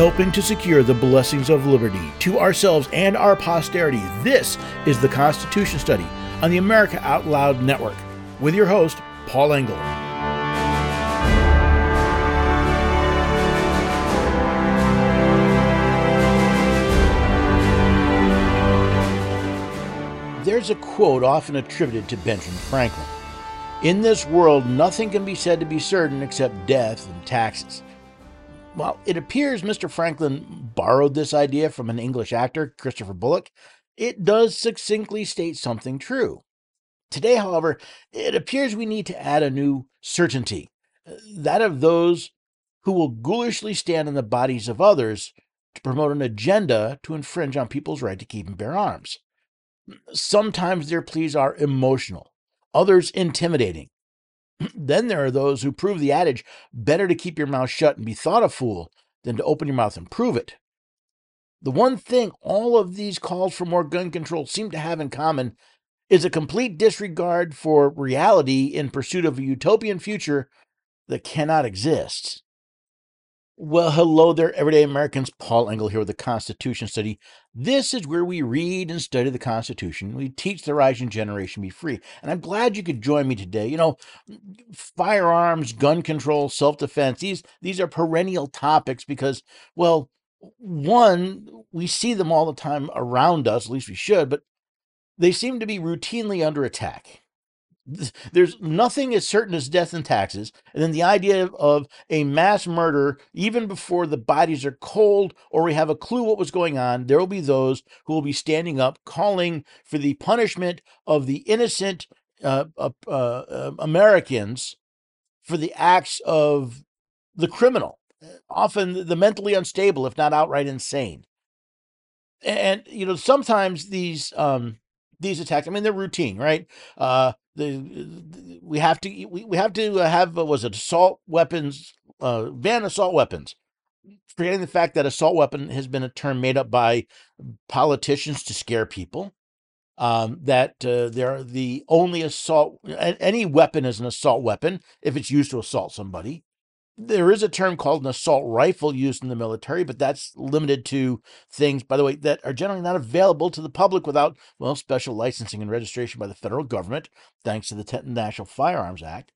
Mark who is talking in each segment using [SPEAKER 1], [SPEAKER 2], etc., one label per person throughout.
[SPEAKER 1] helping to secure the blessings of liberty to ourselves and our posterity. This is the Constitution Study on the America Out Loud Network with your host, Paul Engel. There's a quote often attributed to Benjamin Franklin In this world, nothing can be said to be certain except death and taxes. Well, it appears Mr. Franklin borrowed this idea from an English actor, Christopher Bullock. It does succinctly state something true. Today, however, it appears we need to add a new certainty uh, that of those who will ghoulishly stand in the bodies of others to promote an agenda to infringe on people's right to keep and bear arms. Sometimes their pleas are emotional, others intimidating. Then there are those who prove the adage better to keep your mouth shut and be thought a fool than to open your mouth and prove it. The one thing all of these calls for more gun control seem to have in common is a complete disregard for reality in pursuit of a utopian future that cannot exist. Well, hello there, everyday Americans. Paul Engel here with the Constitution Study. This is where we read and study the Constitution. We teach the rising generation to be free. And I'm glad you could join me today. You know, firearms, gun control, self defense, these, these are perennial topics because, well, one, we see them all the time around us, at least we should, but they seem to be routinely under attack there's nothing as certain as death and taxes. And then the idea of a mass murder, even before the bodies are cold or we have a clue what was going on, there will be those who will be standing up calling for the punishment of the innocent uh, uh, uh, Americans for the acts of the criminal, often the mentally unstable, if not outright insane. And, you know, sometimes these. Um, these attacks. I mean, they're routine, right? Uh, the, we have to we, we have to have uh, was it assault weapons uh, ban assault weapons. Forgetting the fact that assault weapon has been a term made up by politicians to scare people. Um, that uh, they're the only assault any weapon is an assault weapon if it's used to assault somebody there is a term called an assault rifle used in the military, but that's limited to things, by the way, that are generally not available to the public without, well, special licensing and registration by the federal government, thanks to the National Firearms Act.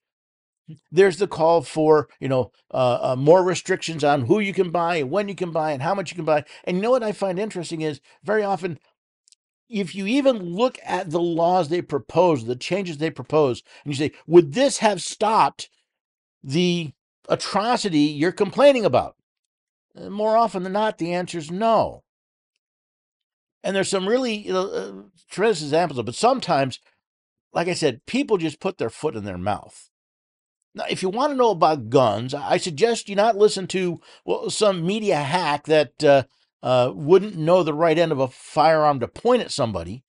[SPEAKER 1] There's the call for, you know, uh, uh, more restrictions on who you can buy and when you can buy and how much you can buy. And you know what I find interesting is very often, if you even look at the laws they propose, the changes they propose, and you say, would this have stopped the atrocity you're complaining about? Uh, more often than not, the answer is no. And there's some really you know, uh, tremendous examples of. But sometimes, like I said, people just put their foot in their mouth. Now, if you want to know about guns, I suggest you not listen to well, some media hack that uh, uh, wouldn't know the right end of a firearm to point at somebody.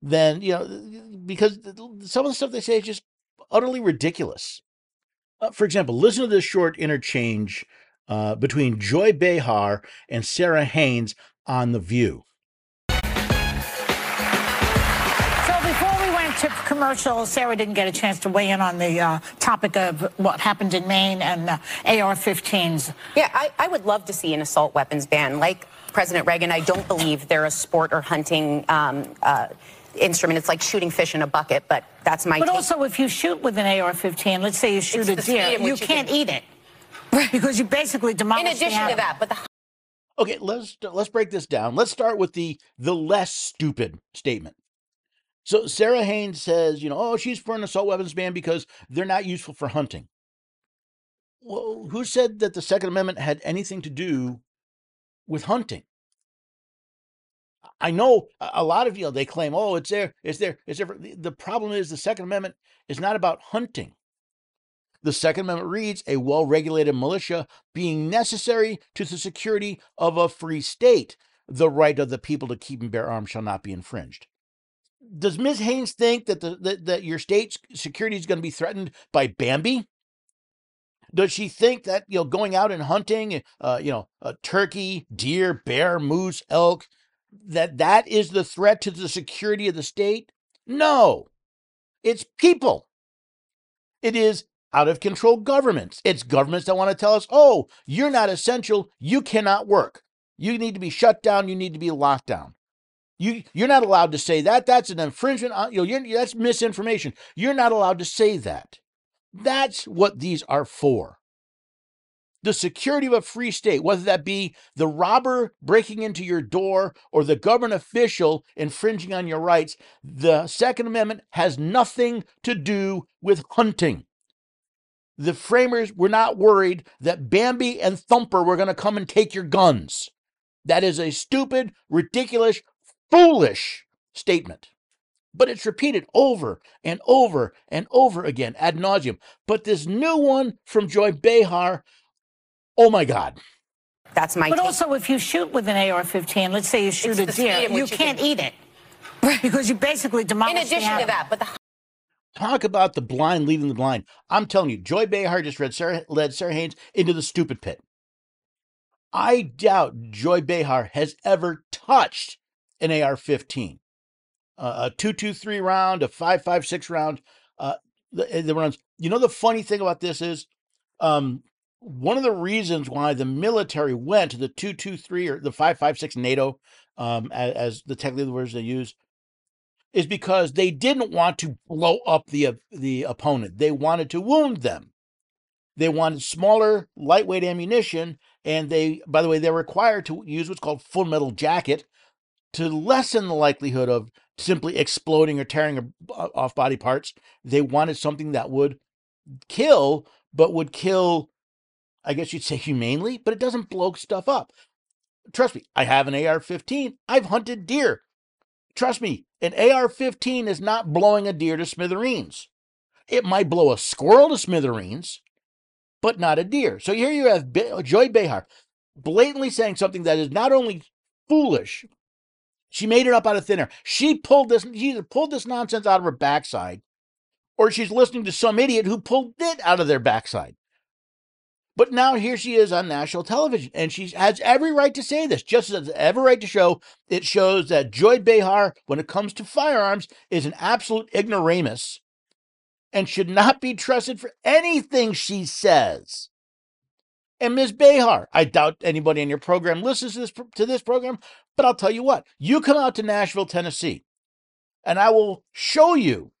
[SPEAKER 1] Then you know, because some of the stuff they say is just utterly ridiculous. Uh, for example, listen to this short interchange uh, between Joy Behar and Sara Haines on The View.
[SPEAKER 2] So before we went to commercial, Sara didn't get a chance to weigh in on the uh, topic of what happened in Maine and uh, AR-15s.
[SPEAKER 3] Yeah, I, I would love to see an assault weapons ban. Like President Reagan, I don't believe they're a sport or hunting um, uh, instrument. It's like shooting fish in a bucket, but that's my.
[SPEAKER 2] But
[SPEAKER 3] take.
[SPEAKER 2] also, if you shoot with an AR-15, let's say you shoot
[SPEAKER 3] It's
[SPEAKER 2] a deer, you
[SPEAKER 3] you
[SPEAKER 2] can't
[SPEAKER 3] can-
[SPEAKER 2] eat it because you basically demolish.
[SPEAKER 3] in addition
[SPEAKER 2] the
[SPEAKER 3] to that, but the
[SPEAKER 1] Okay, let's let's break this down. Let's start with the the less stupid statement. So Sara Haines says, you know, oh, she's for an assault weapons ban because they're not useful for hunting. Well, who said that the Second Amendment had anything to do with hunting? I know a lot of you know, they claim, oh, it's there, it's there, it's there. The problem is the Second Amendment is not about hunting. The Second Amendment reads a well regulated militia being necessary to the security of a free state. The right of the people to keep and bear arms shall not be infringed. Does Ms. Haines think that, the, that, that your state's security is going to be threatened by Bambi? Does she think that you know going out and hunting, uh, you know, turkey, deer, bear, moose, elk, that that is the threat to the security of the state? No, it's people. It is out of control governments. It's governments that want to tell us, oh, you're not essential. You cannot work. You need to be shut down. You need to be locked down. You, you're not allowed to say that. That's an infringement. On, you know, that's misinformation. You're not allowed to say that. That's what these are for. The security of a free state, whether that be the robber breaking into your door or the government official infringing on your rights, the Second Amendment has nothing to do with hunting the framers were not worried that Bambi and Thumper were going to come and take your guns. That is a stupid, ridiculous, foolish statement. But it's repeated over and over and over again ad nauseum. But this new one from Joy Behar, oh my God.
[SPEAKER 3] That's my
[SPEAKER 2] But
[SPEAKER 3] take.
[SPEAKER 2] also, if you shoot with an AR-15, let's say you shoot
[SPEAKER 3] It's
[SPEAKER 2] a deer, you
[SPEAKER 3] you
[SPEAKER 2] can't
[SPEAKER 3] can-
[SPEAKER 2] eat it because you basically
[SPEAKER 3] In
[SPEAKER 2] demolish the
[SPEAKER 3] addition to that, but the
[SPEAKER 1] Talk about the blind leading the blind. I'm telling you, Joy Behar just read Sara, led Sara Haines into the stupid pit. I doubt Joy Behar has ever touched an AR 15. Uh, a 223 round, a 556 round. Uh, the, the runs. You know, the funny thing about this is um, one of the reasons why the military went to the 223 or the 556 NATO, um, as, as the technical words they use, is because they didn't want to blow up the uh, the opponent. They wanted to wound them. They wanted smaller, lightweight ammunition, and they, by the way, they're required to use what's called full metal jacket to lessen the likelihood of simply exploding or tearing off body parts. They wanted something that would kill, but would kill, I guess you'd say humanely, but it doesn't blow stuff up. Trust me, I have an AR 15. I've hunted deer. Trust me, an AR 15 is not blowing a deer to smithereens. It might blow a squirrel to smithereens, but not a deer. So here you have Be- Joy Behar blatantly saying something that is not only foolish, she made it up out of thin air. She pulled this, she pulled this nonsense out of her backside, or she's listening to some idiot who pulled it out of their backside. But now here she is on national television, and she has every right to say this, just as every right to show it shows that Joy Behar, when it comes to firearms, is an absolute ignoramus and should not be trusted for anything she says. And Ms. Behar, I doubt anybody on your program listens to this to this program, but I'll tell you what: you come out to Nashville, Tennessee, and I will show you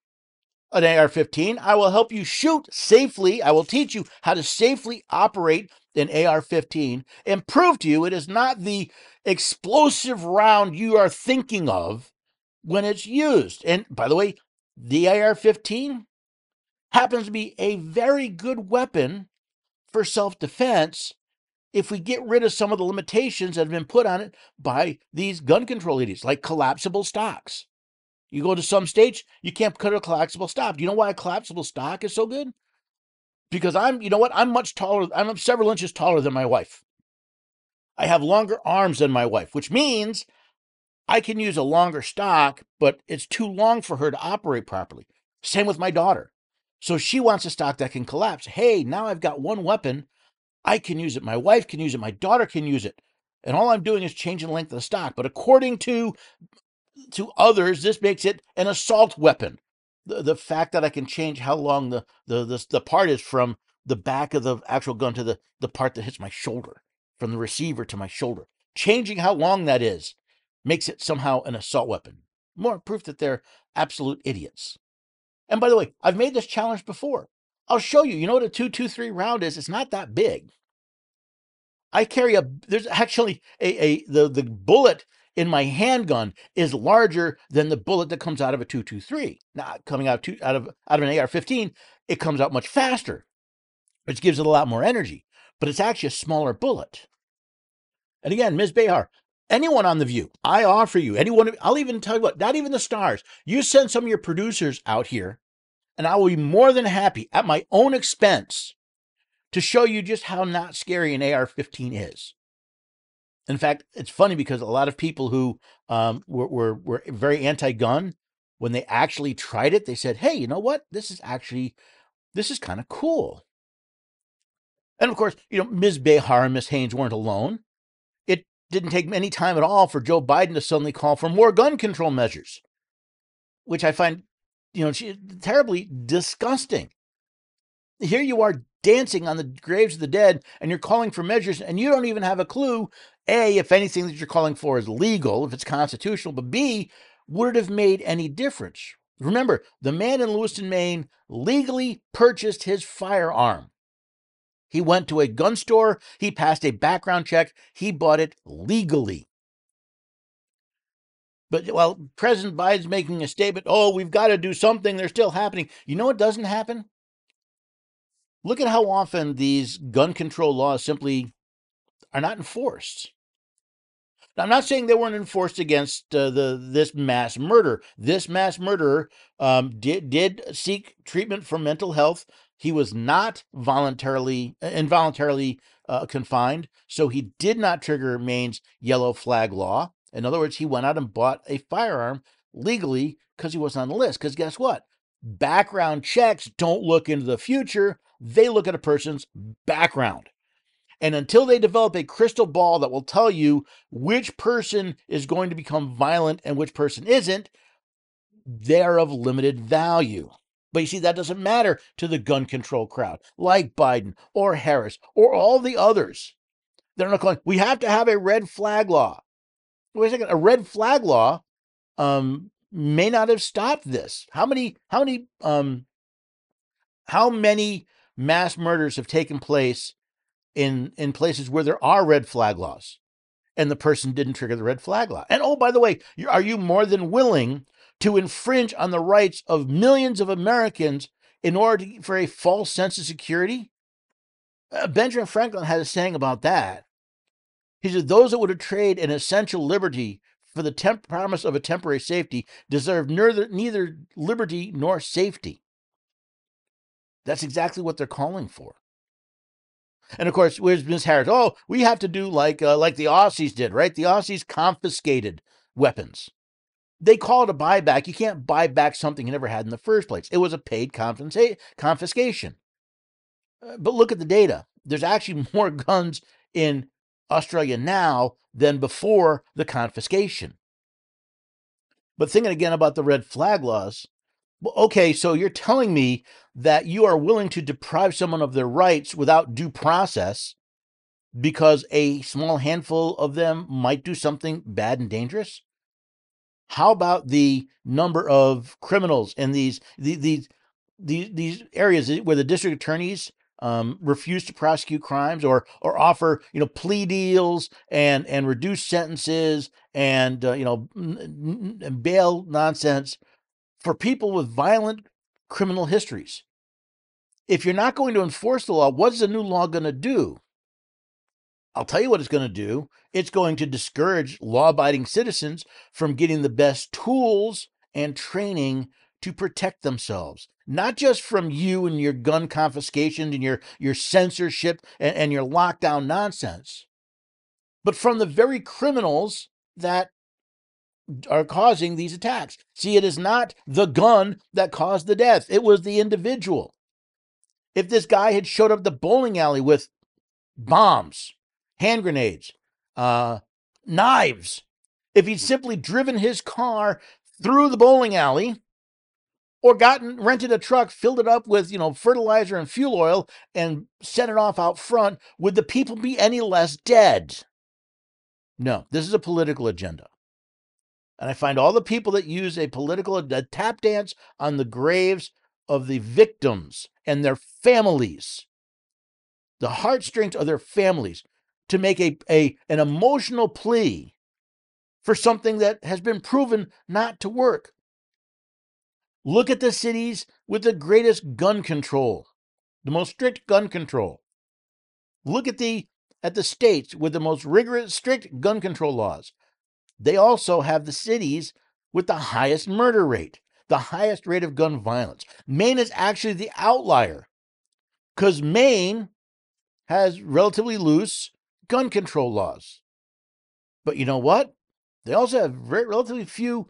[SPEAKER 1] an AR-15. I will help you shoot safely. I will teach you how to safely operate an AR-15 and prove to you it is not the explosive round you are thinking of when it's used. And by the way, the AR-15 happens to be a very good weapon for self-defense if we get rid of some of the limitations that have been put on it by these gun control idiots, like collapsible stocks. You go to some states, you can't cut a collapsible stock. Do you know why a collapsible stock is so good? Because I'm, you know what? I'm much taller. I'm several inches taller than my wife. I have longer arms than my wife, which means I can use a longer stock, but it's too long for her to operate properly. Same with my daughter. So she wants a stock that can collapse. Hey, now I've got one weapon. I can use it. My wife can use it. My daughter can use it. And all I'm doing is changing the length of the stock. But according to to others, this makes it an assault weapon. The, the fact that I can change how long the, the the the part is from the back of the actual gun to the the part that hits my shoulder, from the receiver to my shoulder, changing how long that is, makes it somehow an assault weapon. More proof that they're absolute idiots. And by the way, I've made this challenge before. I'll show you. You know what a 223 round is? It's not that big. I carry a there's actually a, a the the bullet in my handgun is larger than the bullet that comes out of a 223. Now coming out two, out of out of an AR-15, it comes out much faster, which gives it a lot more energy. But it's actually a smaller bullet. And again, Ms. Behar, anyone on the View, I offer you anyone. I'll even tell you what, not even the stars. You send some of your producers out here, and I will be more than happy at my own expense to show you just how not scary an AR-15 is. In fact, it's funny because a lot of people who um, were, were were very anti-gun, when they actually tried it, they said, "Hey, you know what? This is actually this is kind of cool." And of course, you know, Ms. Behar and Ms. Haines weren't alone. It didn't take any time at all for Joe Biden to suddenly call for more gun control measures, which I find, you know, terribly disgusting. here you are dancing on the graves of the dead and you're calling for measures and you don't even have a clue a if anything that you're calling for is legal if it's constitutional but b would it have made any difference remember the man in lewiston maine legally purchased his firearm he went to a gun store he passed a background check he bought it legally but while President Biden's making a statement, oh, we've got to do something, they're still happening. You know what doesn't happen? Look at how often these gun control laws simply are not enforced. Now, I'm not saying they weren't enforced against uh, the this mass murder. This mass murderer um, did did seek treatment for mental health. He was not voluntarily involuntarily uh, confined, so he did not trigger Maine's yellow flag law. In other words, he went out and bought a firearm legally because he was on the list. Because guess what? Background checks don't look into the future, they look at a person's background. And until they develop a crystal ball that will tell you which person is going to become violent and which person isn't, they're of limited value. But you see, that doesn't matter to the gun control crowd, like Biden or Harris or all the others. They're not going, we have to have a red flag law. Wait a second, a red flag law um, may not have stopped this. How many, how many, um, how many mass murders have taken place in in places where there are red flag laws and the person didn't trigger the red flag law. And oh, by the way, are you more than willing to infringe on the rights of millions of Americans in order to, for a false sense of security? Uh, Benjamin Franklin had a saying about that. He said, Those that would trade an essential liberty for the temp- promise of a temporary safety deserve neither, neither liberty nor safety. That's exactly what they're calling for. And of course, where's Ms. Harris? Oh, we have to do like uh, like the Aussies did, right? The Aussies confiscated weapons. They call it a buyback. You can't buy back something you never had in the first place. It was a paid confisca- confiscation. Uh, but look at the data. There's actually more guns in Australia now than before the confiscation. But thinking again about the red flag laws, okay, so you're telling me that you are willing to deprive someone of their rights without due process because a small handful of them might do something bad and dangerous? How about the number of criminals in these these these, these areas where the district attorneys um, refuse to prosecute crimes or or offer you know plea deals and and reduce sentences and uh, you know bail nonsense for people with violent criminal histories. If you're not going to enforce the law, what is the new law going to do? I'll tell you what it's going to do. It's going to discourage law abiding citizens from getting the best tools and training to protect themselves, not just from you and your gun confiscation and your, your censorship and, and your lockdown nonsense, but from the very criminals that are causing these attacks. See, it is not the gun that caused the death, it was the individual. If this guy had showed up the bowling alley with bombs, hand grenades, uh, knives, if he'd simply driven his car through the bowling alley or gotten rented a truck, filled it up with, you know, fertilizer and fuel oil and sent it off out front, would the people be any less dead? No, this is a political agenda. And I find all the people that use a political a tap dance on the graves of the victims and their families, the heartstrings of their families, to make a, a an emotional plea for something that has been proven not to work. Look at the cities with the greatest gun control, the most strict gun control. Look at the at the states with the most rigorous strict gun control laws they also have the cities with the highest murder rate, the highest rate of gun violence. Maine is actually the outlier because Maine has relatively loose gun control laws. But you know what? They also have very, relatively few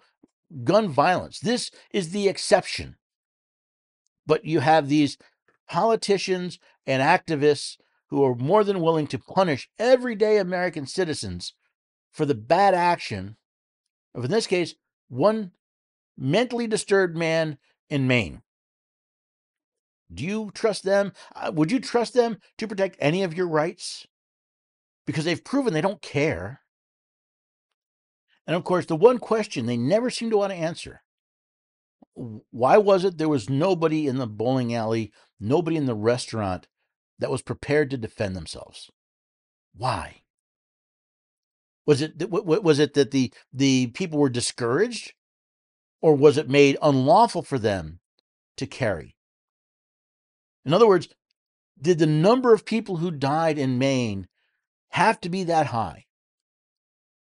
[SPEAKER 1] gun violence. This is the exception. But you have these politicians and activists who are more than willing to punish everyday American citizens for the bad action of, in this case, one mentally disturbed man in Maine. Do you trust them? Uh, would you trust them to protect any of your rights? Because they've proven they don't care. And of course, the one question they never seem to want to answer why was it there was nobody in the bowling alley, nobody in the restaurant that was prepared to defend themselves? Why? Was it was it that the the people were discouraged, or was it made unlawful for them to carry? In other words, did the number of people who died in Maine have to be that high?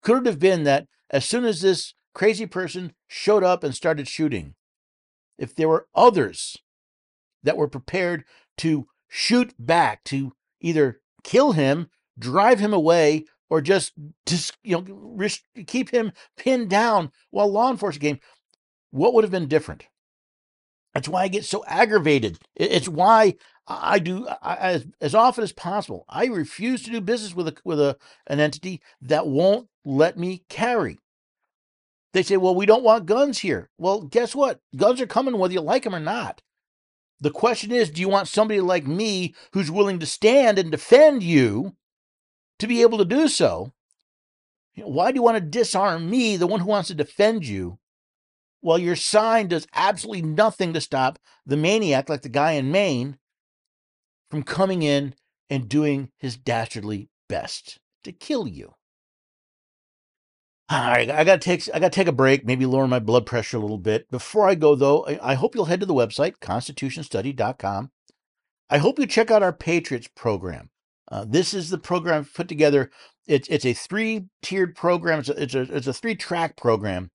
[SPEAKER 1] Could it have been that as soon as this crazy person showed up and started shooting, if there were others that were prepared to shoot back, to either kill him, drive him away, or just, just you know keep him pinned down while law enforcement came, what would have been different? That's why I get so aggravated. It's why I do I, as, as often as possible. I refuse to do business with a with a an entity that won't let me carry. They say, "Well, we don't want guns here." Well, guess what? Guns are coming whether you like them or not. The question is, do you want somebody like me who's willing to stand and defend you to be able to do so? Why do you want to disarm me, the one who wants to defend you, well, your sign does absolutely nothing to stop the maniac, like the guy in Maine, from coming in and doing his dastardly best to kill you. All right, I gotta take I gotta take a break, maybe lower my blood pressure a little bit. Before I go though, I, I hope you'll head to the website, constitutionstudy.com. I hope you check out our Patriots program. Uh, this is the program put together. It's it's a three tiered program. It's a, it's a, it's a three track program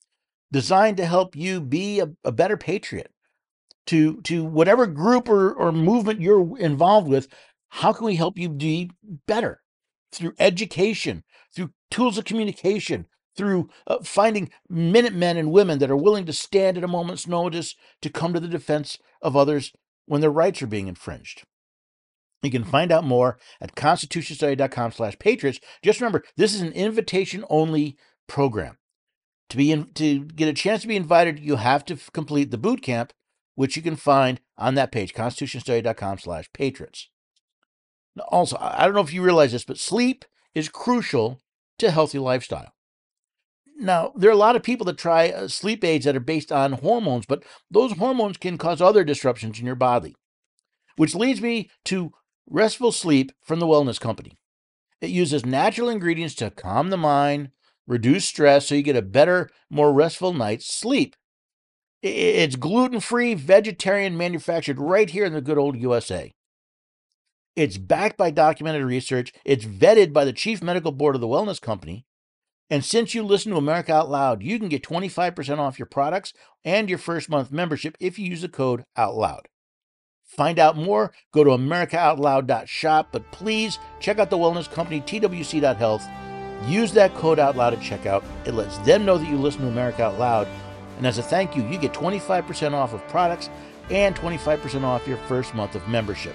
[SPEAKER 1] designed to help you be a, a better patriot to to whatever group or, or movement you're involved with how can we help you be better through education through tools of communication through uh, finding minutemen and women that are willing to stand at a moment's notice to come to the defense of others when their rights are being infringed you can find out more at constitutionstudy.com slash patriots just remember this is an invitation only program to be in, to get a chance to be invited, you have to f- complete the boot camp, which you can find on that page, constitutionstudy.com slash patriots. Also, I don't know if you realize this, but sleep is crucial to a healthy lifestyle. Now, there are a lot of people that try uh, sleep aids that are based on hormones, but those hormones can cause other disruptions in your body, which leads me to Restful Sleep from the Wellness Company. It uses natural ingredients to calm the mind, reduce stress so you get a better, more restful night's sleep. It's gluten free, vegetarian, manufactured right here in the good old USA. It's backed by documented research. It's vetted by the chief medical board of the wellness company. And since you listen to America Out Loud, you can get 25% off your products and your first month membership if you use the code OUTLOUD. Find out more, go to americaoutloud.shop, but please check out the wellness company, twc.health Use that code out loud at checkout. It lets them know that you listen to America Out Loud. And as a thank you, you get 25% off of products and 25% off your first month of membership.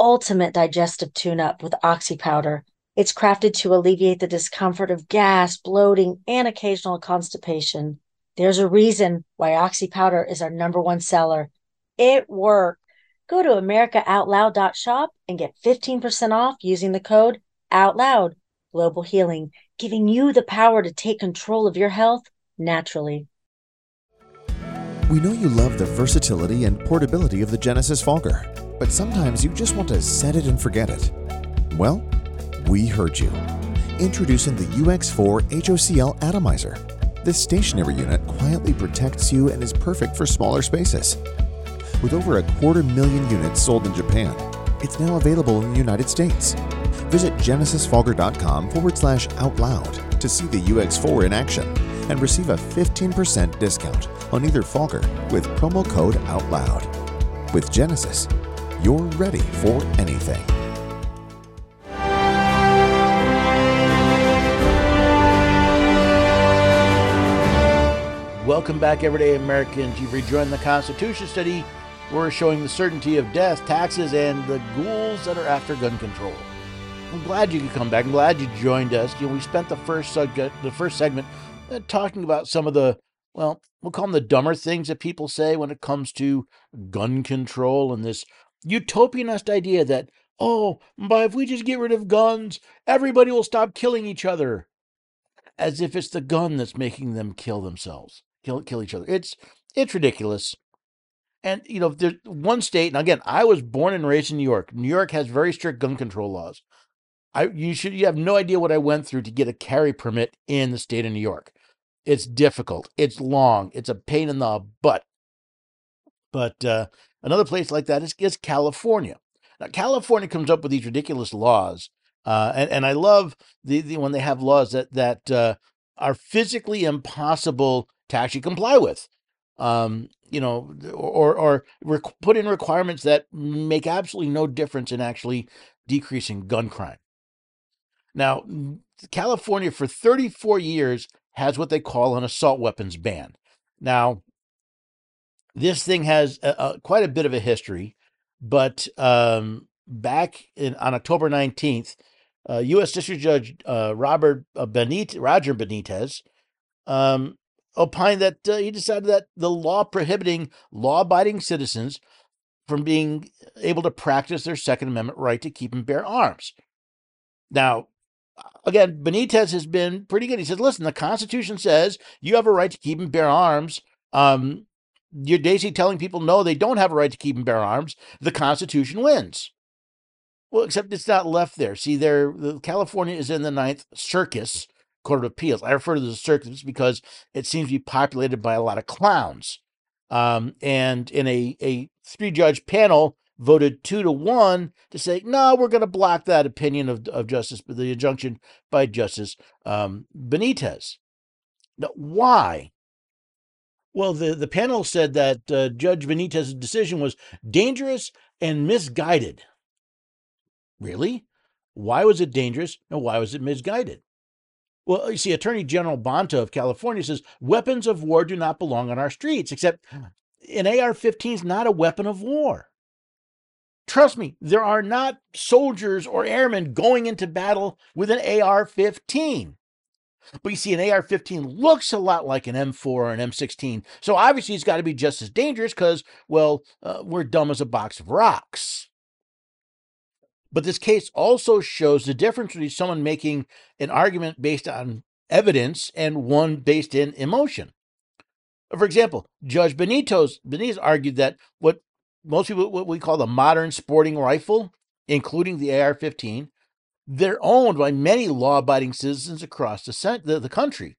[SPEAKER 4] ultimate digestive tune up with Oxy Powder. It's crafted to alleviate the discomfort of gas, bloating, and occasional constipation. There's a reason why Oxy Powder is our number one seller. It worked. Go to AmericaOutloud.shop and get 15% off using the code OUTLOUD. Global Healing, giving you the power to take control of your health naturally.
[SPEAKER 5] We know you love the versatility and portability of the Genesis Fogger, but sometimes you just want to set it and forget it. Well, we heard you. Introducing the UX4 HOCL Atomizer. This stationary unit quietly protects you and is perfect for smaller spaces. With over a quarter million units sold in Japan, it's now available in the United States. Visit genesisfogger.com forward slash out loud to see the UX4 in action and receive a 15% discount on either Fogger with promo code OUTLOUD. With Genesis, you're ready for anything.
[SPEAKER 1] Welcome back, everyday Americans. You've rejoined the Constitution study. We're showing the certainty of death, taxes, and the ghouls that are after gun control. I'm glad you could come back. I'm glad you joined us. You know, we spent the first subject, the first segment, uh, talking about some of the, well, we'll call them the dumber things that people say when it comes to gun control and this utopianist idea that, oh, but if we just get rid of guns, everybody will stop killing each other. As if it's the gun that's making them kill themselves, kill kill each other. It's it's ridiculous. And you know, there's one state, and again, I was born and raised in New York. New York has very strict gun control laws. I you should you have no idea what I went through to get a carry permit in the state of New York. It's difficult. It's long. It's a pain in the butt. But uh, another place like that is, is California. Now, California comes up with these ridiculous laws, uh, and and I love the, the when they have laws that that uh, are physically impossible to actually comply with. Um, you know, or or rec- put in requirements that make absolutely no difference in actually decreasing gun crime. Now, California for 34 years has what they call an assault weapons ban. Now, this thing has a, a, quite a bit of a history, but um, back in, on October 19th, uh, U.S. District Judge uh, Robert uh, Benitez, Roger Benitez um, opined that uh, he decided that the law prohibiting law-abiding citizens from being able to practice their Second Amendment right to keep and bear arms. Now, again, Benitez has been pretty good. He says, listen, the Constitution says you have a right to keep and bear arms. Um, you're basically telling people, no, they don't have a right to keep and bear arms. The Constitution wins. Well, except it's not left there. See, there, California is in the Ninth Circus Court of Appeals. I refer to the circus because it seems to be populated by a lot of clowns. Um, and in a, a three judge panel, voted two to one to say, no, we're going to block that opinion of, of Justice, the injunction by Justice um, Benitez. Now, why? Well, the, the panel said that uh, Judge Benitez's decision was dangerous and misguided. Really? Why was it dangerous and why was it misguided? Well, you see, Attorney General Bonta of California says weapons of war do not belong on our streets, except an AR 15 is not a weapon of war. Trust me, there are not soldiers or airmen going into battle with an AR 15. But you see, an AR 15 looks a lot like an M4 or an M16. So obviously, it's got to be just as dangerous because, well, uh, we're dumb as a box of rocks. But this case also shows the difference between someone making an argument based on evidence and one based in emotion. For example, Judge Benito's Benitez argued that what most people what we call the modern sporting rifle, including the AR-15, they're owned by many law-abiding citizens across the, the, the country.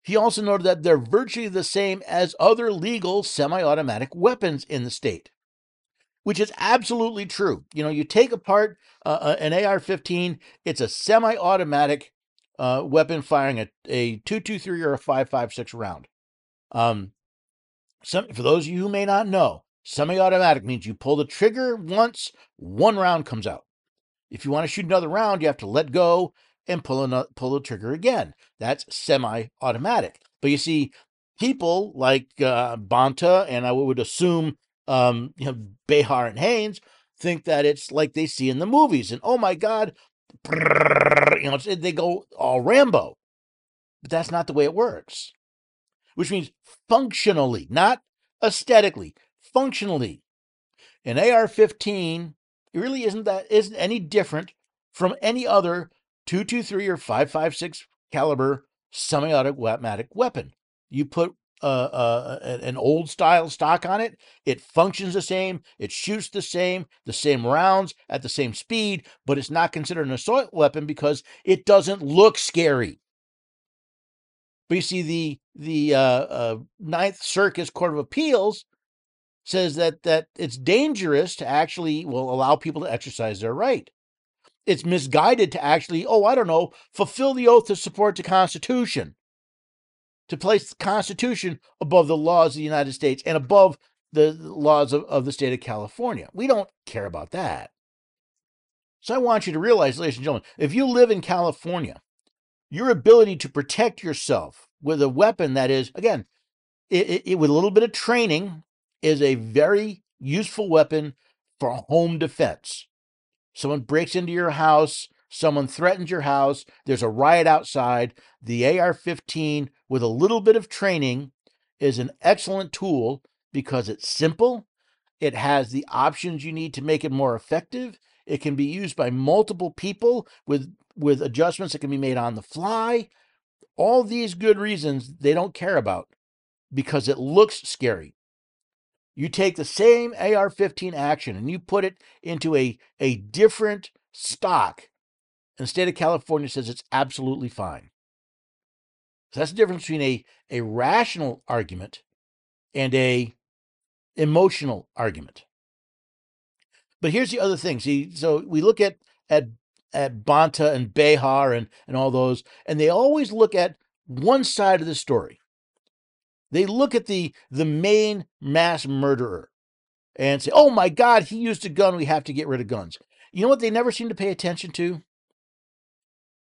[SPEAKER 1] He also noted that they're virtually the same as other legal semi-automatic weapons in the state, which is absolutely true. You know, you take apart uh, uh an AR-15, it's a semi-automatic uh, weapon firing a, a 223 or a 556 round. Um, some, for those of you who may not know, Semi automatic means you pull the trigger once, one round comes out. If you want to shoot another round, you have to let go and pull, another, pull the trigger again. That's semi automatic. But you see, people like uh, Bonta and I would assume um, you know, Behar and Haines think that it's like they see in the movies. And oh my God, you know, they go all Rambo. But that's not the way it works. Which means functionally, not aesthetically, functionally. An AR-15 really isn't that isn't any different from any other 223 or 556 caliber semi-automatic weapon. You put uh, uh, an old style stock on it. It functions the same, it shoots the same, the same rounds at the same speed, but it's not considered an assault weapon because it doesn't look scary. But you see, the the uh, uh, Ninth Circuit Court of Appeals says that that it's dangerous to actually will allow people to exercise their right. It's misguided to actually, oh, I don't know, fulfill the oath to support the Constitution to place the Constitution above the laws of the United States and above the laws of, of the state of California. We don't care about that. So I want you to realize, ladies and gentlemen, if you live in California, your ability to protect yourself with a weapon that is, again, it, it, it, with a little bit of training, is a very useful weapon for home defense. Someone breaks into your house, someone threatens your house, there's a riot outside. The AR 15, with a little bit of training, is an excellent tool because it's simple, it has the options you need to make it more effective. It can be used by multiple people with, with adjustments that can be made on the fly. All these good reasons they don't care about because it looks scary. You take the same AR 15 action and you put it into a, a different stock and the state of California says it's absolutely fine. So that's the difference between a, a rational argument and a emotional argument. But here's the other thing. See, so we look at at at Bonta and Behar and, and all those, and they always look at one side of the story. They look at the the main mass murderer and say, "Oh my God, he used a gun. We have to get rid of guns." You know what they never seem to pay attention to?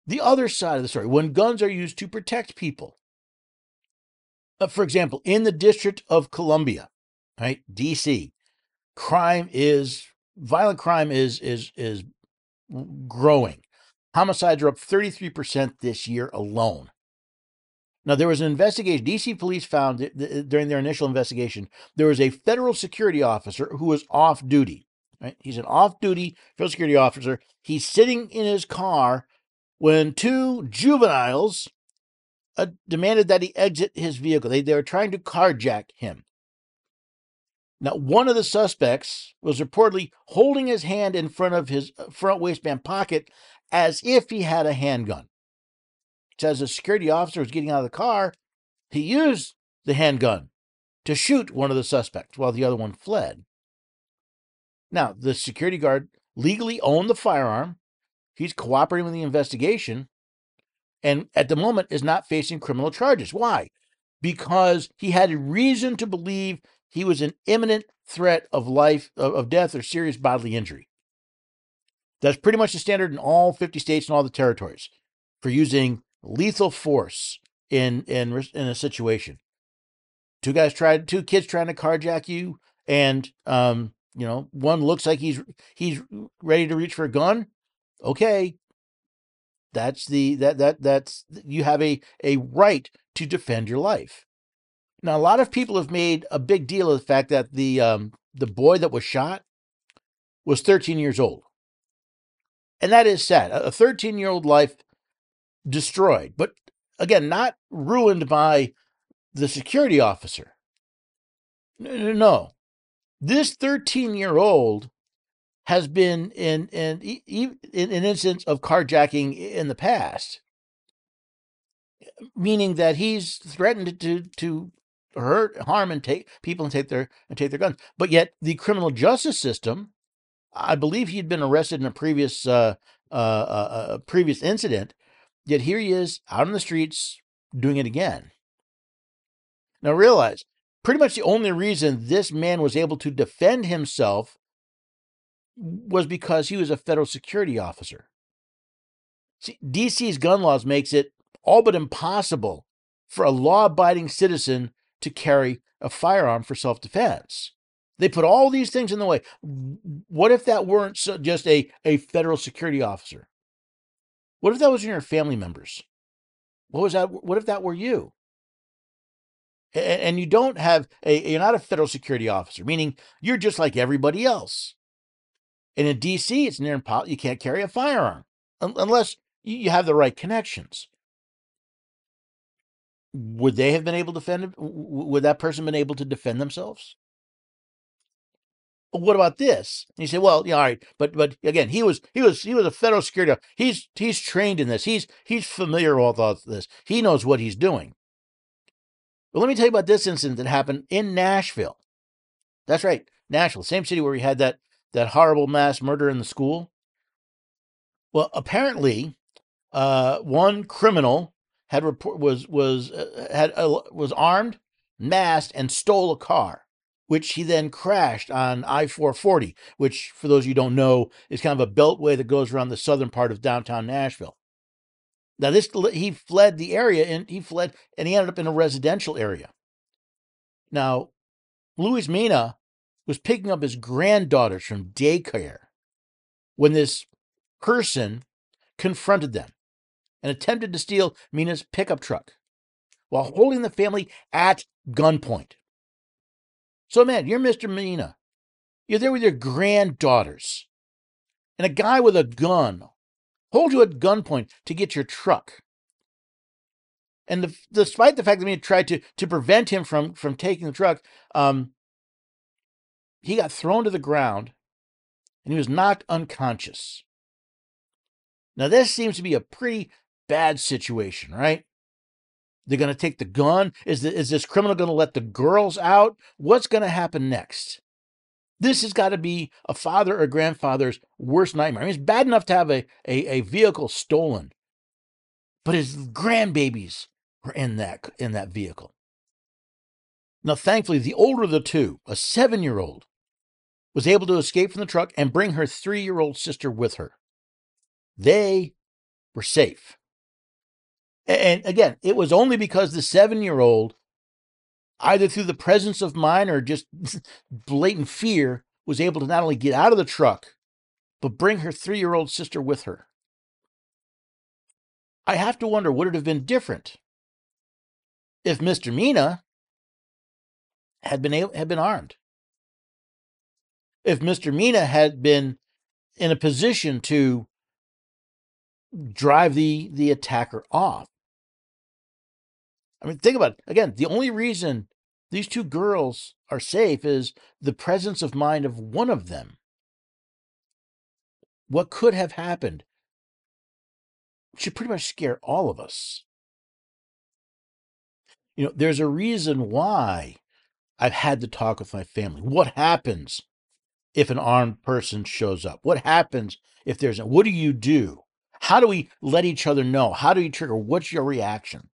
[SPEAKER 1] the other side of the story when guns are used to protect people. Uh, for example, in the District of Columbia, right, DC, crime is violent crime is is is growing. Homicides are up 33% this year alone. Now, there was an investigation. DC police found during their initial investigation, there was a federal security officer who was off duty. Right? He's an off duty federal security officer. He's sitting in his car when two juveniles uh, demanded that he exit his vehicle. They, they were trying to carjack him. Now, one of the suspects was reportedly holding his hand in front of his uh, front waistband pocket as if he had a handgun. As the security officer was getting out of the car, he used the handgun to shoot one of the suspects while the other one fled. Now, the security guard legally owned the firearm He's cooperating with the investigation and at the moment is not facing criminal charges. Why? Because he had reason to believe he was an imminent threat of life, of death, or serious bodily injury. That's pretty much the standard in all 50 states and all the territories for using lethal force in in in a situation. Two guys tried, two kids trying to carjack you, and um, you know, one looks like he's he's ready to reach for a gun, okay, that's the that that that's you have a a right to defend your life. Now, a lot of people have made a big deal of the fact that the um, the boy that was shot was 13 years old, and that is sad. A 13 year old life destroyed, but again, not ruined by the security officer. No, this 13 year old has been in in, in an instance of carjacking in the past, meaning that he's threatened to to hurt, harm, and take people and take their and take their guns. But yet the criminal justice system, I believe he'd been arrested in a previous uh, uh, uh, uh previous incident. Yet here he is out on the streets doing it again. Now realize, pretty much the only reason this man was able to defend himself was because he was a federal security officer. See, DC's gun laws makes it all but impossible for a law-abiding citizen to carry a firearm for self-defense. They put all these things in the way. What if that weren't just a, a federal security officer? What if that was your family members? What was that? What if that were you? And, and you don't have a, you're not a federal security officer, meaning you're just like everybody else. And in DC, it's near impossible. You can't carry a firearm unless you have the right connections. would they have been able to defend? Would that person been able to defend themselves? What about this? And you say, well, yeah, all right, but but again, he was he was he was a federal security. He's he's trained in this. He's he's familiar with all this. He knows what he's doing. But let me tell you about this incident that happened in Nashville. That's right, Nashville, same city where we had that that horrible mass murder in the school. Well, apparently, uh, one criminal had report was was uh, had uh, was armed, masked, and stole a car which he then crashed on I 440, which, for those of you who don't know, is kind of a beltway that goes around the southern part of downtown Nashville. Now, this he fled the area and he fled and he ended up in a residential area. Now, Luis Mina was picking up his granddaughters from daycare when this person confronted them and attempted to steal Mina's pickup truck while holding the family at gunpoint. So, man, you're Mr. Mina. You're there with your granddaughters. And a guy with a gun hold you at gunpoint to get your truck. And the, despite the fact that Mina tried to, to prevent him from, from taking the truck, um, he got thrown to the ground and he was knocked unconscious. Now, this seems to be a pretty bad situation, right? They're going to take the gun. Is, the, is this criminal going to let the girls out? What's going to happen next? This has got to be a father or grandfather's worst nightmare. I mean, it's bad enough to have a, a, a vehicle stolen, but his grandbabies were in that, in that vehicle. Now, thankfully, the older of the two, a seven year old, was able to escape from the truck and bring her three year old sister with her. They were safe. And again, it was only because the seven year old, either through the presence of mind or just blatant fear, was able to not only get out of the truck, but bring her three year old sister with her. I have to wonder would it have been different if Mr. Mina had been able, had been armed? If Mr. Mina had been in a position to drive the the attacker off I mean, think about it. Again, the only reason these two girls are safe is the presence of mind of one of them. What could have happened should pretty much scare all of us. You know, there's a reason why I've had to talk with my family. What happens if an armed person shows up? What happens if there's a, what do you do? How do we let each other know? How do you trigger? What's your reaction?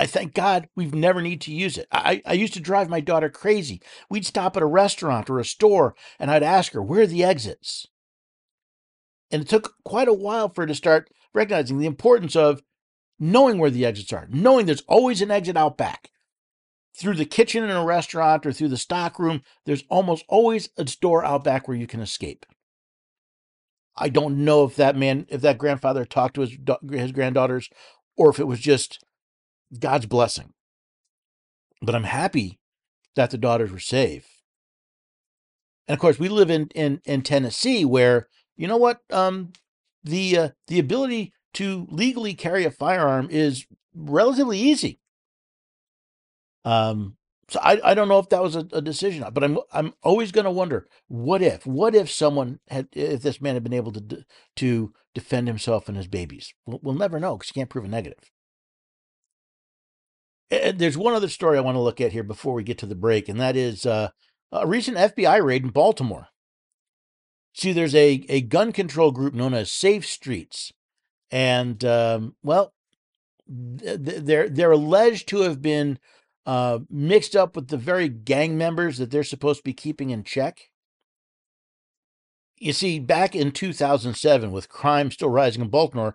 [SPEAKER 1] I thank God we've never need to use it. I, I used to drive my daughter crazy. We'd stop at a restaurant or a store and I'd ask her, where are the exits? And it took quite a while for her to start recognizing the importance of knowing where the exits are, knowing there's always an exit out back. Through the kitchen in a restaurant or through the stock room, there's almost always a door out back where you can escape. I don't know if that man, if that grandfather talked to his his granddaughters, or if it was just God's blessing. But I'm happy that the daughters were safe. And of course, we live in in, in Tennessee, where you know what, um, the uh, the ability to legally carry a firearm is relatively easy. Um, so I, I don't know if that was a, a decision, but I'm I'm always going to wonder what if what if someone had if this man had been able to to defend himself and his babies. We'll, we'll never know because you can't prove a negative. And there's one other story I want to look at here before we get to the break, and that is uh, a recent FBI raid in Baltimore. See, there's a, a gun control group known as Safe Streets, and um, well, they're they're alleged to have been uh, mixed up with the very gang members that they're supposed to be keeping in check. You see, back in 2007, with crime still rising in Baltimore,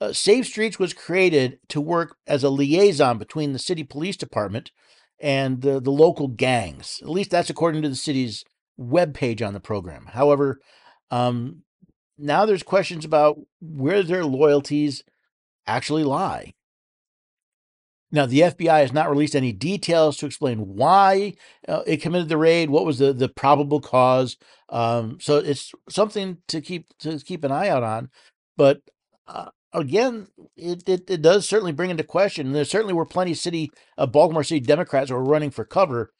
[SPEAKER 1] uh, Safe Streets was created to work as a liaison between the city police department and the, the local gangs. At least that's according to the city's webpage on the program. However, um, now there's questions about where their loyalties actually lie. Now, the FBI has not released any details to explain why uh, it committed the raid, what was the, the probable cause. Um, so it's something to keep to keep an eye out on. But uh, again, it, it, it, does certainly bring into question. There certainly were plenty of city, uh, Baltimore City Democrats who were running for cover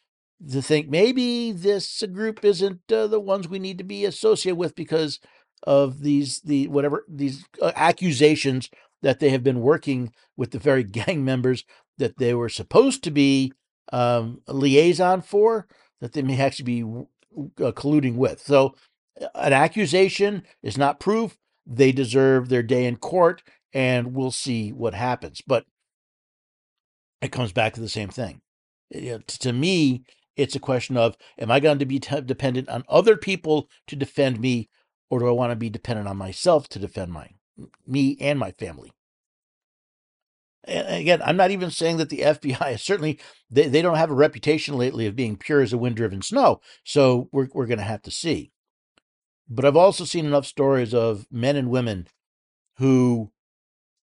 [SPEAKER 1] to think maybe this group isn't uh, the ones we need to be associated with because of these the whatever these uh, accusations that they have been working with the very gang members that they were supposed to be um, liaison for that they may actually be colluding with. So an accusation is not proof. They deserve their day in court, and we'll see what happens. But it comes back to the same thing. Eh, know, to me, it's a question of am I going to be t- dependent on other people to defend me, or do I want to be dependent on myself to defend my me and my family? And again, I'm not even saying that the FBI is certainly they, they don't have a reputation lately of being pure as a wind driven snow. So we're we're gonna have to see. But I've also seen enough stories of men and women who,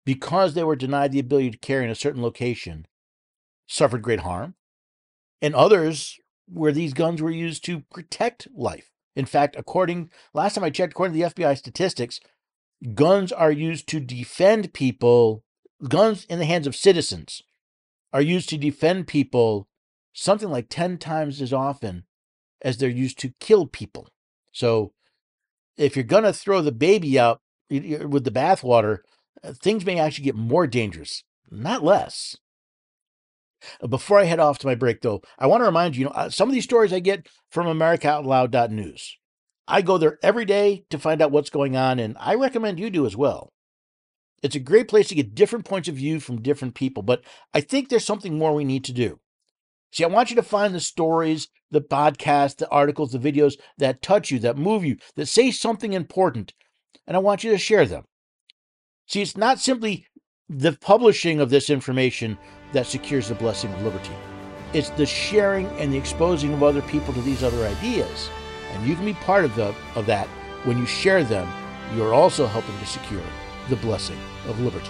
[SPEAKER 1] because they were denied the ability to carry in a certain location, suffered great harm and others where these guns were used to protect life. In fact, according last time I checked, according to the FBI statistics, guns are used to defend people. Guns in the hands of citizens are used to defend people something like 10 times as often as they're used to kill people. So if you're going to throw the baby out with the bathwater, uh, things may actually get more dangerous, not less. Uh, before I head off to my break, though, I want to remind you, you know, uh, some of these stories I get from AmericaOutloud.news. I go there every day to find out what's going on, and I recommend you do as well. It's a great place to get different points of view from different people, but I think there's something more we need to do. See, I want you to find the stories, the podcasts, the articles, the videos that touch you, that move you, that say something important, and I want you to share them. See, it's not simply the publishing of this information that secures the blessing of liberty. It's the sharing and the exposing of other people to these other ideas. And you can be part of, the, of that when you share them. You're also helping to secure the blessing of liberty.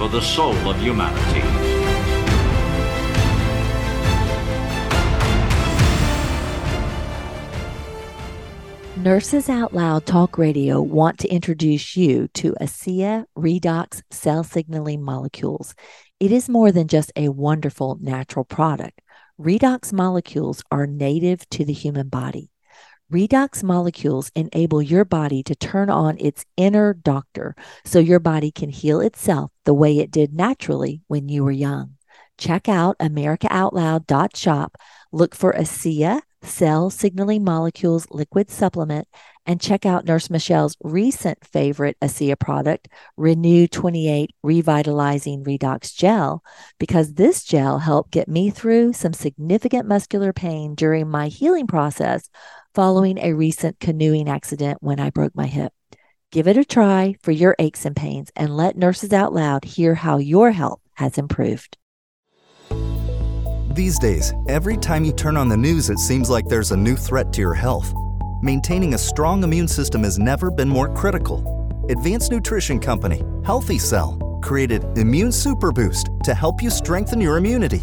[SPEAKER 6] for the soul of humanity.
[SPEAKER 7] Nurses Out Loud Talk Radio want to introduce you to ASEA Redox cell signaling molecules. It is more than just a wonderful natural product. Redox molecules are native to the human body. Redox molecules enable your body to turn on its inner doctor so your body can heal itself the way it did naturally when you were young. Check out AmericaOutloud.shop. Look for ASEA Cell Signaling Molecules Liquid Supplement, and check out Nurse Michelle's recent favorite ASEA product, RENU 28 Revitalizing Redox Gel, because this gel helped get me through some significant muscular pain during my healing process following a recent canoeing accident when I broke my hip. Give it a try for your aches and pains and let Nurses Out Loud hear how your health has improved.
[SPEAKER 8] These days, every time you turn on the news, it seems like there's a new threat to your health. Maintaining a strong immune system has never been more critical. Advanced nutrition company, Healthy Cell, created Immune Super Boost to help you strengthen your immunity.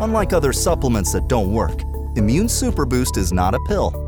[SPEAKER 8] Unlike other supplements that don't work, Immune Super Boost is not a pill.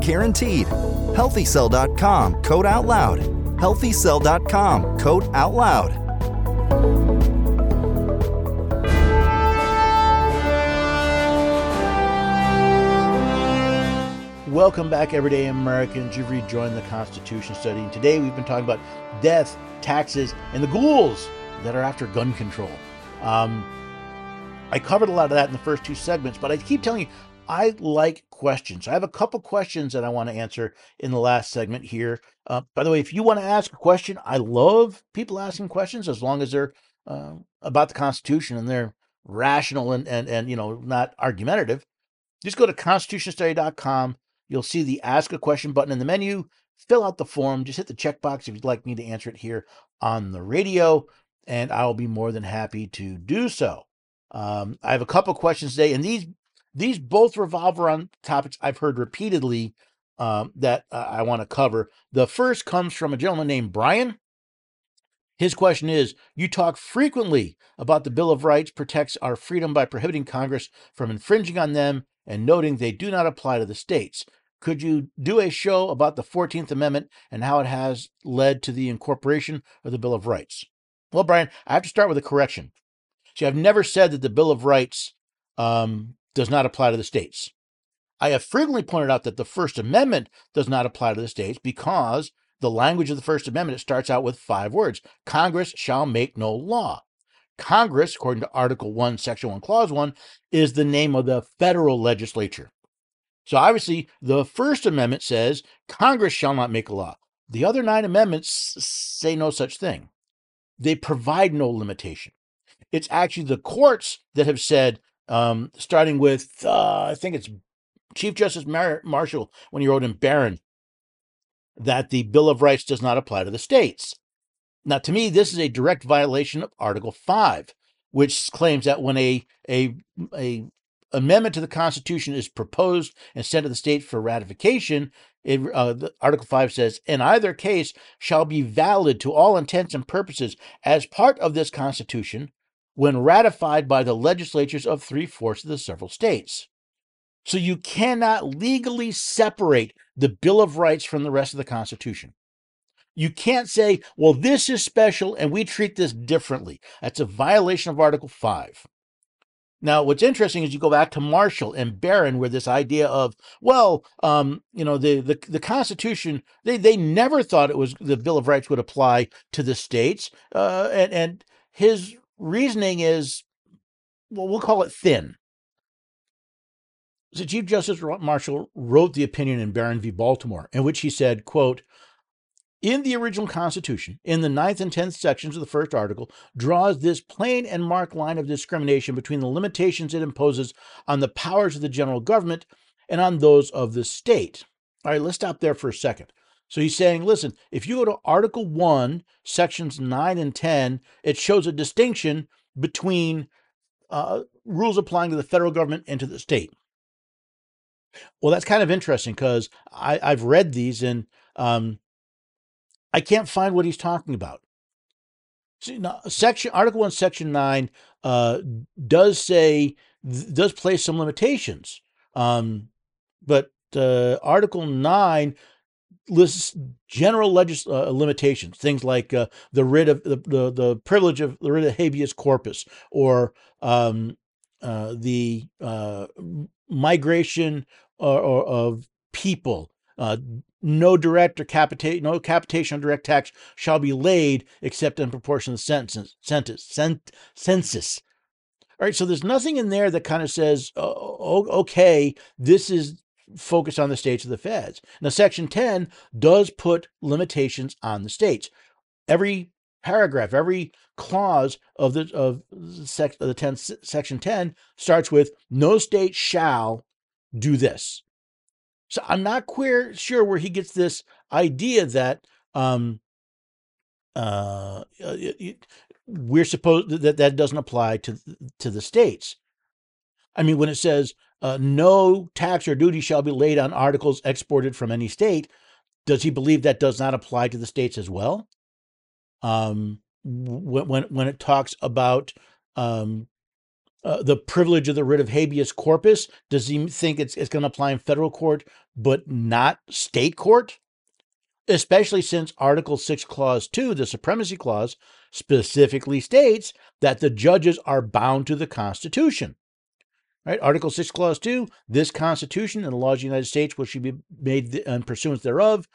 [SPEAKER 8] Guaranteed. Healthycell.com code OUTLOUD. Healthycell.com code out loud.
[SPEAKER 1] Welcome back, everyday Americans. You've rejoined the Constitution study. And today we've been talking about death, taxes, and the ghouls that are after gun control. Um, I covered a lot of that in the first two segments, but I keep telling you, I like questions. I have a couple questions that I want to answer in the last segment here. Uh, by the way, if you want to ask a question, I love people asking questions as long as they're uh, about the Constitution and they're rational and, and, and you know not argumentative. Just go to constitutionstudy.com You'll see the Ask a Question button in the menu. Fill out the form. Just hit the checkbox if you'd like me to answer it here on the radio, and I'll be more than happy to do so. Um, I have a couple questions today, and these these both revolve around topics I've heard repeatedly um, that uh, I want to cover. The first comes from a gentleman named Brian. His question is You talk frequently about the Bill of Rights protects our freedom by prohibiting Congress from infringing on them and noting they do not apply to the states. Could you do a show about the 14th Amendment and how it has led to the incorporation of the Bill of Rights? Well, Brian, I have to start with a correction. See, I've never said that the Bill of Rights um, does not apply to the states. I have frequently pointed out that the First Amendment does not apply to the states because the language of the First Amendment it starts out with five words Congress shall make no law. Congress, according to Article 1, Section 1, Clause 1, is the name of the federal legislature. So obviously, the First Amendment says Congress shall not make a law. The other nine amendments say no such thing. They provide no limitation. It's actually the courts that have said, um, starting with, uh, I think it's Chief Justice Mar- Marshall when he wrote in Barron, that the Bill of Rights does not apply to the states. Now, to me, this is a direct violation of Article 5, which claims that when a, a, a amendment to the Constitution is proposed and sent to the state for ratification, it, uh, Article 5 says, in either case shall be valid to all intents and purposes as part of this Constitution when ratified by the legislatures of three fourths of the several states. So you cannot legally separate the Bill of Rights from the rest of the Constitution. You can't say, well, this is special and we treat this differently. That's a violation of Article 5. Now, what's interesting is you go back to Marshall and Barron, where this idea of, well, um, you know, the, the the Constitution, they they never thought it was the Bill of Rights would apply to the states, uh, and and his reasoning is, well, we'll call it thin. So Chief Justice Marshall wrote the opinion in Barron v. Baltimore, in which he said, quote, in the original Constitution, in the ninth and tenth sections of the first article, draws this plain and marked line of discrimination between the limitations it imposes on the powers of the general government and on those of the state. All right, let's stop there for a second. So he's saying, listen, if you go to Article 1, sections 9 and 10, it shows a distinction between uh, rules applying to the federal government and to the state. Well, that's kind of interesting because I've read these and um, I can't find what he's talking about. See, now, section Article One, Section Nine uh, does say does place some limitations, um, but uh, Article Nine lists general legis- uh, limitations, things like uh, the writ of the, the, the privilege of the writ of habeas corpus, or um, uh, the uh, migration or, or of people, uh, no direct or capitation, no capitation on direct tax shall be laid except in proportion to the sentence, census. All right, so there's nothing in there that kind of says, oh, okay, this is focused on the states of the feds. Now, Section 10 does put limitations on the states. Every paragraph, every clause of the of sec, of the 10, Section 10 starts with no state shall do this. So I'm not queer sure where he gets this idea that um, uh we're supposed that that doesn't apply to to the states. I mean, when it says uh, no tax or duty shall be laid on articles exported from any state, does he believe that does not apply to the states as well? Um, when when it talks about um, uh, the privilege of the writ of habeas corpus? Does he think it's, it's going to apply in federal court, but not state court? Especially since Article 6, Clause 2, the Supremacy Clause, specifically states that the judges are bound to the Constitution. Right? Article 6, Clause 2 This Constitution and the laws of the United States which shall be made in pursuance thereof,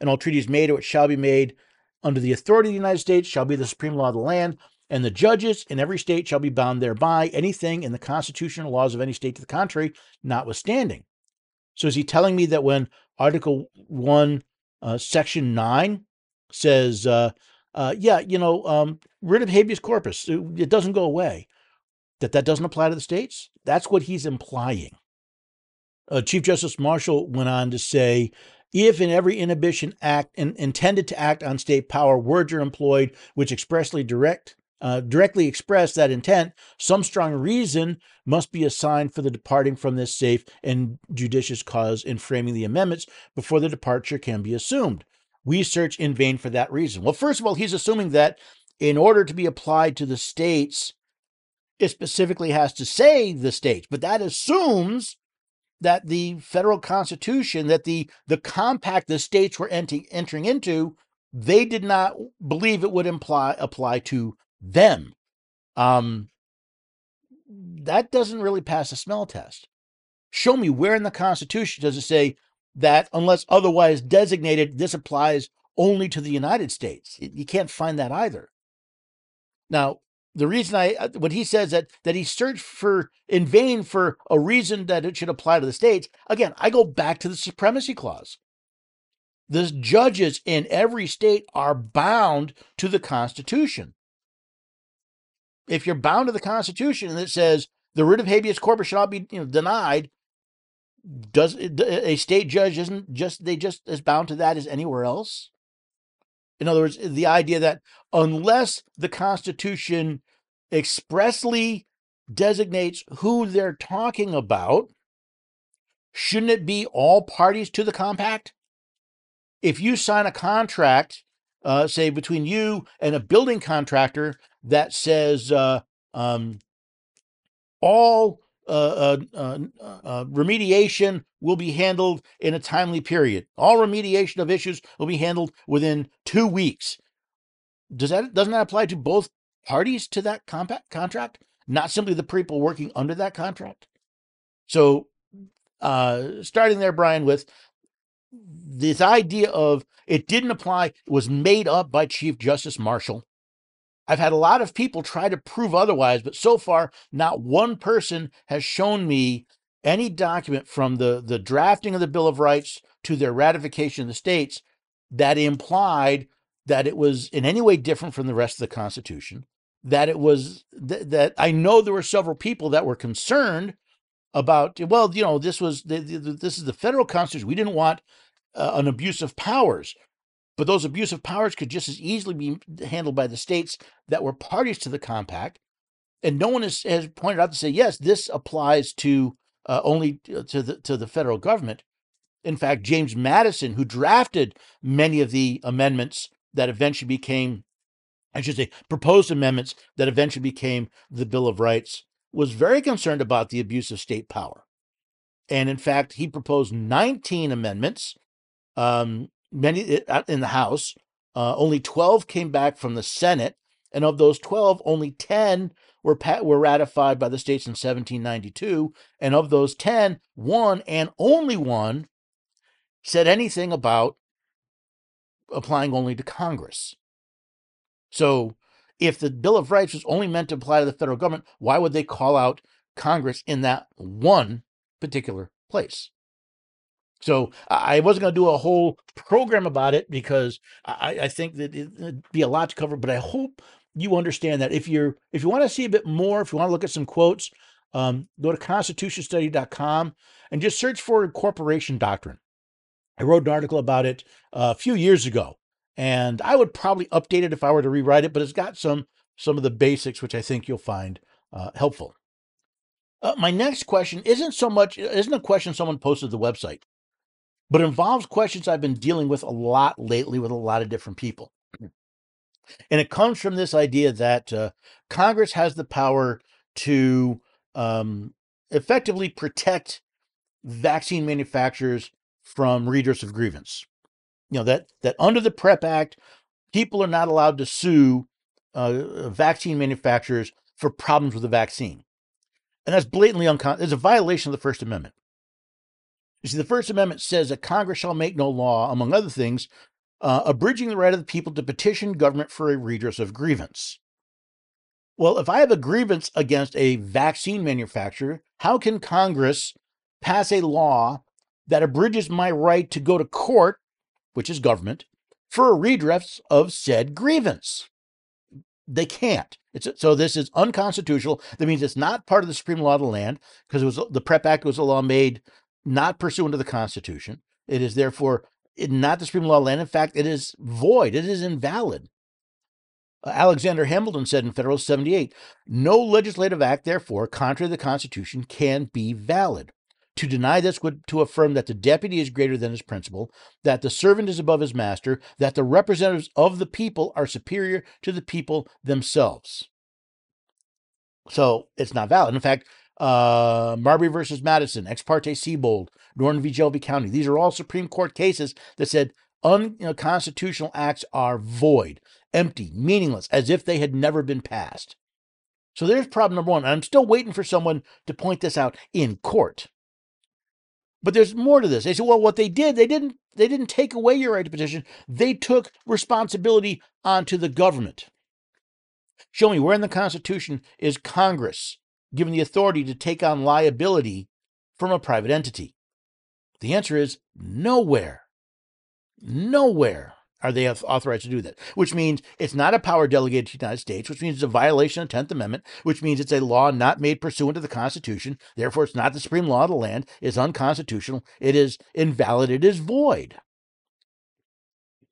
[SPEAKER 1] and all treaties made or which shall be made under the authority of the United States shall be the supreme law of the land, and the judges in every state shall be bound thereby, anything in the Constitution or laws of any state to the contrary, notwithstanding. So is he telling me that when Article 1, uh, Section 9 says, uh, uh, yeah, you know, um, writ of habeas corpus, it, it doesn't go away, that that doesn't apply to the states? That's what he's implying. Uh, Chief Justice Marshall went on to say, if in every inhibition act in, intended to act on state power, words are employed which expressly direct uh, directly express that intent, some strong reason must be assigned for the departing from this safe and judicious cause in framing the amendments before the departure can be assumed. We search in vain for that reason. Well, first of all, he's assuming that in order to be applied to the states, it specifically has to say the states, but that assumes that the federal constitution, that the the compact the states were ent- entering into, they did not believe it would imply apply to them. Um, that doesn't really pass a smell test. Show me where in the Constitution does it say that unless otherwise designated, this applies only to the United States. You can't find that either. Now, the reason I uh, when he says that that he searched for in vain for a reason that it should apply to the states, again, I go back to the supremacy clause. The judges in every state are bound to the Constitution. If you're bound to the Constitution and it says the writ of habeas corpus shall not be you know, denied, does a state judge isn't just they just as bound to that as anywhere else? In other words, the idea that unless the Constitution expressly designates who they're talking about, shouldn't it be all parties to the compact? If you sign a contract, uh, say between you and a building contractor that says uh, um, all uh, uh, uh, uh, remediation will be handled in a timely period. All remediation of issues will be handled within two weeks. Does that doesn't that apply to both parties to that compact contract, not simply the people working under that contract? So, uh, starting there, Brian, with this idea of it didn't apply was made up by Chief Justice Marshall. I've had a lot of people try to prove otherwise, but so far, not one person has shown me any document from the, the drafting of the Bill of Rights to their ratification of the states that implied that it was in any way different from the rest of the Constitution. That it was th- that I know there were several people that were concerned about, well, you know, this was the, the, this is the federal Constitution. We didn't want uh, an abuse of powers. But those abusive powers could just as easily be handled by the states that were parties to the compact. And no one has, has pointed out to say, yes, this applies to uh, only to the, to the federal government. In fact, James Madison, who drafted many of the amendments that eventually became, I should say, proposed amendments that eventually became the Bill of Rights, was very concerned about the abuse of state power. And in fact, he proposed 19 amendments um, many uh, in the House. Uh, only 12 came back from the Senate, and of those 12, only 10 were were ratified by the states in 1792, and of those 10, one and only one said anything about applying only to Congress. So, if the Bill of Rights was only meant to apply to the federal government, why would they call out Congress in that one particular place? So I wasn't going to do a whole program about it because I, I think that it'd be a lot to cover. But I hope you understand that if you're if you want to see a bit more, if you want to look at some quotes, um, go to constitutionstudy.com and just search for incorporation doctrine. I wrote an article about it uh, a few years ago, and I would probably update it if I were to rewrite it. But it's got some some of the basics which I think you'll find uh, helpful. Uh, my next question isn't so much isn't a question someone posted to the website but involves questions I've been dealing with a lot lately with a lot of different people. And it comes from this idea that uh, Congress has the power to um, effectively protect vaccine manufacturers from redress of grievance. You know that that under the PrEP Act, people are not allowed to sue uh, vaccine manufacturers for problems with the vaccine. And that's blatantly unconstitutional. It's a violation of the First Amendment. You see, the First Amendment says that Congress shall make no law, among other things, uh, abridging the right of the people to petition government for a redress of grievance. Well, if I have a grievance against a vaccine manufacturer, how can Congress pass a law that abridges my right to go to court, which is government, for a redress of said grievance? They can't. It's, so this is unconstitutional. That means it's not part of the supreme law of the land because the PrEP Act was a law made not pursuant to the Constitution. It is therefore not the supreme law of land. In fact, it is void. It is invalid. Uh, Alexander Hamilton said in Federalist 78 No legislative act, therefore, contrary to the Constitution, can be valid. To deny this would to affirm that the deputy is greater than his principal, that the servant is above his master, that the representatives of the people are superior to the people themselves. So it's not valid. In fact, uh, Marbury versus Madison, Ex parte Siebold, Norton v. Shelby County, these are all Supreme Court cases that said unconstitutional acts are void, empty, meaningless, as if they had never been passed. So there's problem number one. I'm still waiting for someone to point this out in court. But there's more to this. They said, well, what they did, they didn't they didn't take away your right to petition. They took responsibility onto the government. Show me where in the Constitution is Congress given the authority to take on liability from a private entity? The answer is nowhere. Nowhere are they authorized to do that, which means it's not a power delegated to the United States, which means it's a violation of the 10th Amendment, which means it's a law not made pursuant to the Constitution. Therefore, it's not the supreme law of the land. It's unconstitutional. It is invalid. It is void.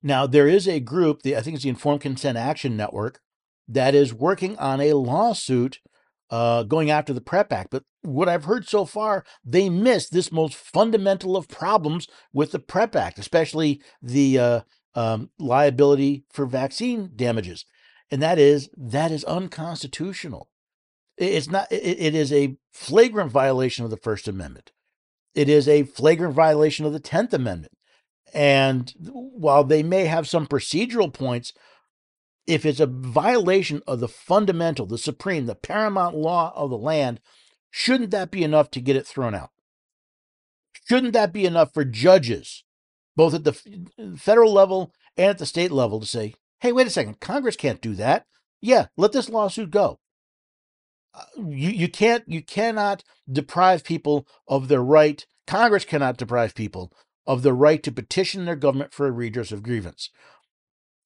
[SPEAKER 1] Now, there is a group, the, I think it's the Informed Consent Action Network, that is working on a lawsuit uh, going after the PrEP Act. But what I've heard so far, they miss this most fundamental of problems with the PrEP Act, especially the uh, um, liability for vaccine damages, and that is that is unconstitutional. It's not. It, it is a flagrant violation of the First Amendment. It is a flagrant violation of the Tenth Amendment. And while they may have some procedural points, if it's a violation of the fundamental, the supreme, the paramount law of the land, shouldn't that be enough to get it thrown out? Shouldn't that be enough for judges both at the federal level and at the state level to say, hey, wait a second, Congress can't do that. Yeah, let this lawsuit go. Uh, you, you can't you cannot deprive people of their right. Congress cannot deprive people of the right to petition their government for a redress of grievance.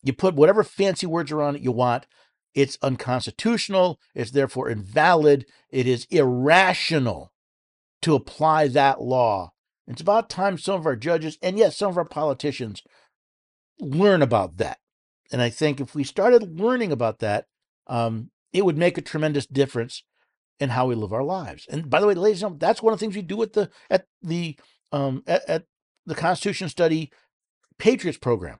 [SPEAKER 1] You put whatever fancy words around it you want. It's unconstitutional. It's therefore invalid. It is irrational to apply that law it's about time some of our judges and yes, some of our politicians learn about that. And I think if we started learning about that, um, it would make a tremendous difference in how we live our lives. And by the way, ladies and gentlemen, that's one of the things we do at the at the um, at, at the Constitution Study Patriots program.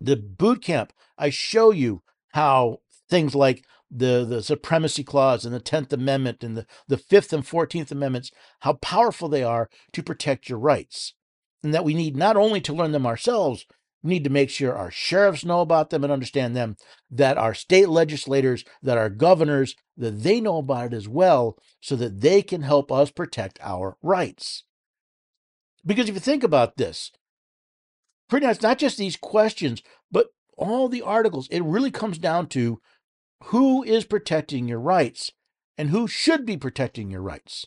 [SPEAKER 1] The boot camp, I show you how things like the, the supremacy clause and the 10th amendment and the, the 5th and 14th amendments how powerful they are to protect your rights. And that we need not only to learn them ourselves we need to make sure our sheriffs know about them and understand them that our state legislators that our governors that they know about it as well so that they can help us protect our rights. Because if you think about this pretty much not just these questions but all the articles it really comes down to who is protecting your rights and who should be protecting your rights.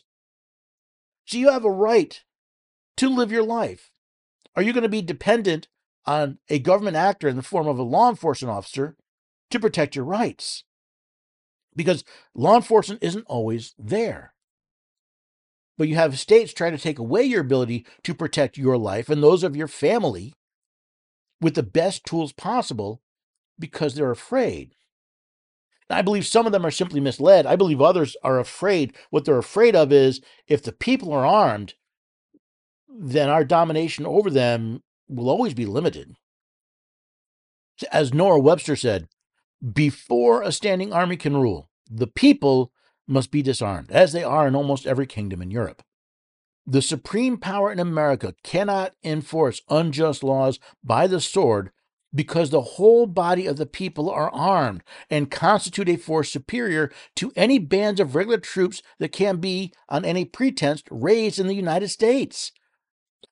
[SPEAKER 1] So you have a right to live your life. Are you going to be dependent on a government actor in the form of a law enforcement officer to protect your rights? Because law enforcement isn't always there. But you have states trying to take away your ability to protect your life and those of your family with the best tools possible because they're afraid. I believe some of them are simply misled. I believe others are afraid. What they're afraid of is if the people are armed, then our domination over them will always be limited. As Noah Webster said, before a standing army can rule, the people must be disarmed, as they are in almost every kingdom in Europe. The supreme power in America cannot enforce unjust laws by the sword because the whole body of the people are armed and constitute a force superior to any bands of regular troops that can be, on any pretense, raised in the United States.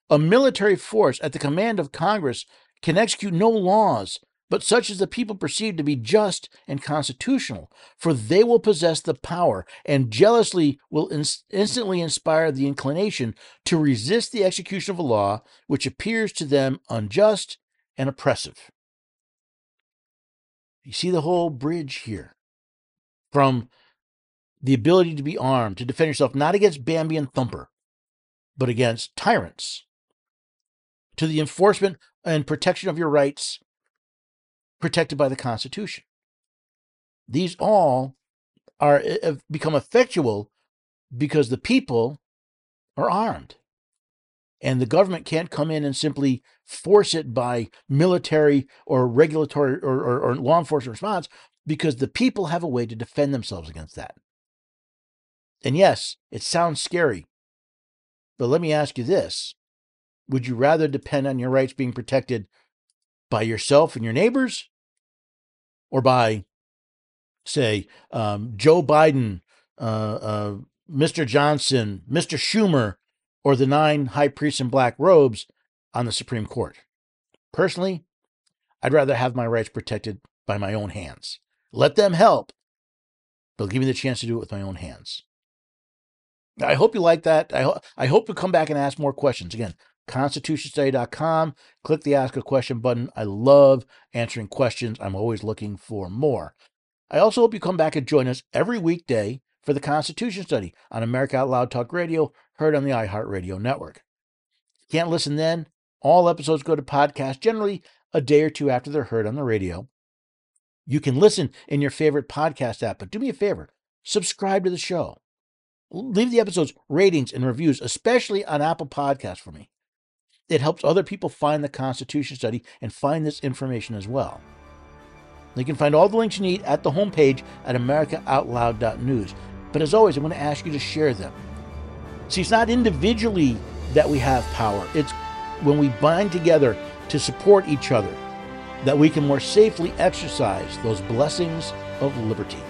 [SPEAKER 1] A military force at the command of Congress can execute no laws but such as the people perceive to be just and constitutional, for they will possess the power and jealously will instantly inspire the inclination to resist the execution of a law which appears to them unjust and oppressive. You see the whole bridge here from the ability to be armed, to defend yourself not against Bambi and Thumper, but against tyrants, to the enforcement and protection of your rights protected by the Constitution. These all are become effectual because the people are armed and the government can't come in and simply force it by military or regulatory or, or, or, law enforcement response because the people have a way to defend themselves against that. And yes, it sounds scary, but let me ask you this Would you rather depend on your rights being protected by yourself and your neighbors or by, say, um, Joe Biden, uh, uh, Mr. Johnson, Mr. Schumer, or the nine high priests in black robes on the Supreme Court. Personally, I'd rather have my rights protected by my own hands. Let them help, but give me the chance to do it with my own hands. I hope you like that. I, ho- I hope you come back and ask more questions. Again, constitutionstudy.com. Click the Ask a Question button. I love answering questions. I'm always looking for more. I also hope you come back and join us every weekday for the Constitution Study on America Out Loud Talk Radio, heard on the iHeartRadio network. Can't listen then? All episodes go to podcast generally a day or two after they're heard on the radio. You can listen in your favorite podcast app, but do me a favor subscribe to the show. Leave the episodes ratings and reviews, especially on Apple Podcasts for me. It helps other people find the Constitution study and find this information as well. You can find all the links you need at the homepage at americaoutloud.news. But as always, I'm going to ask you to share them. See, it's not individually that we have power, it's when we bind together to support each other that we can more safely exercise those blessings of liberty.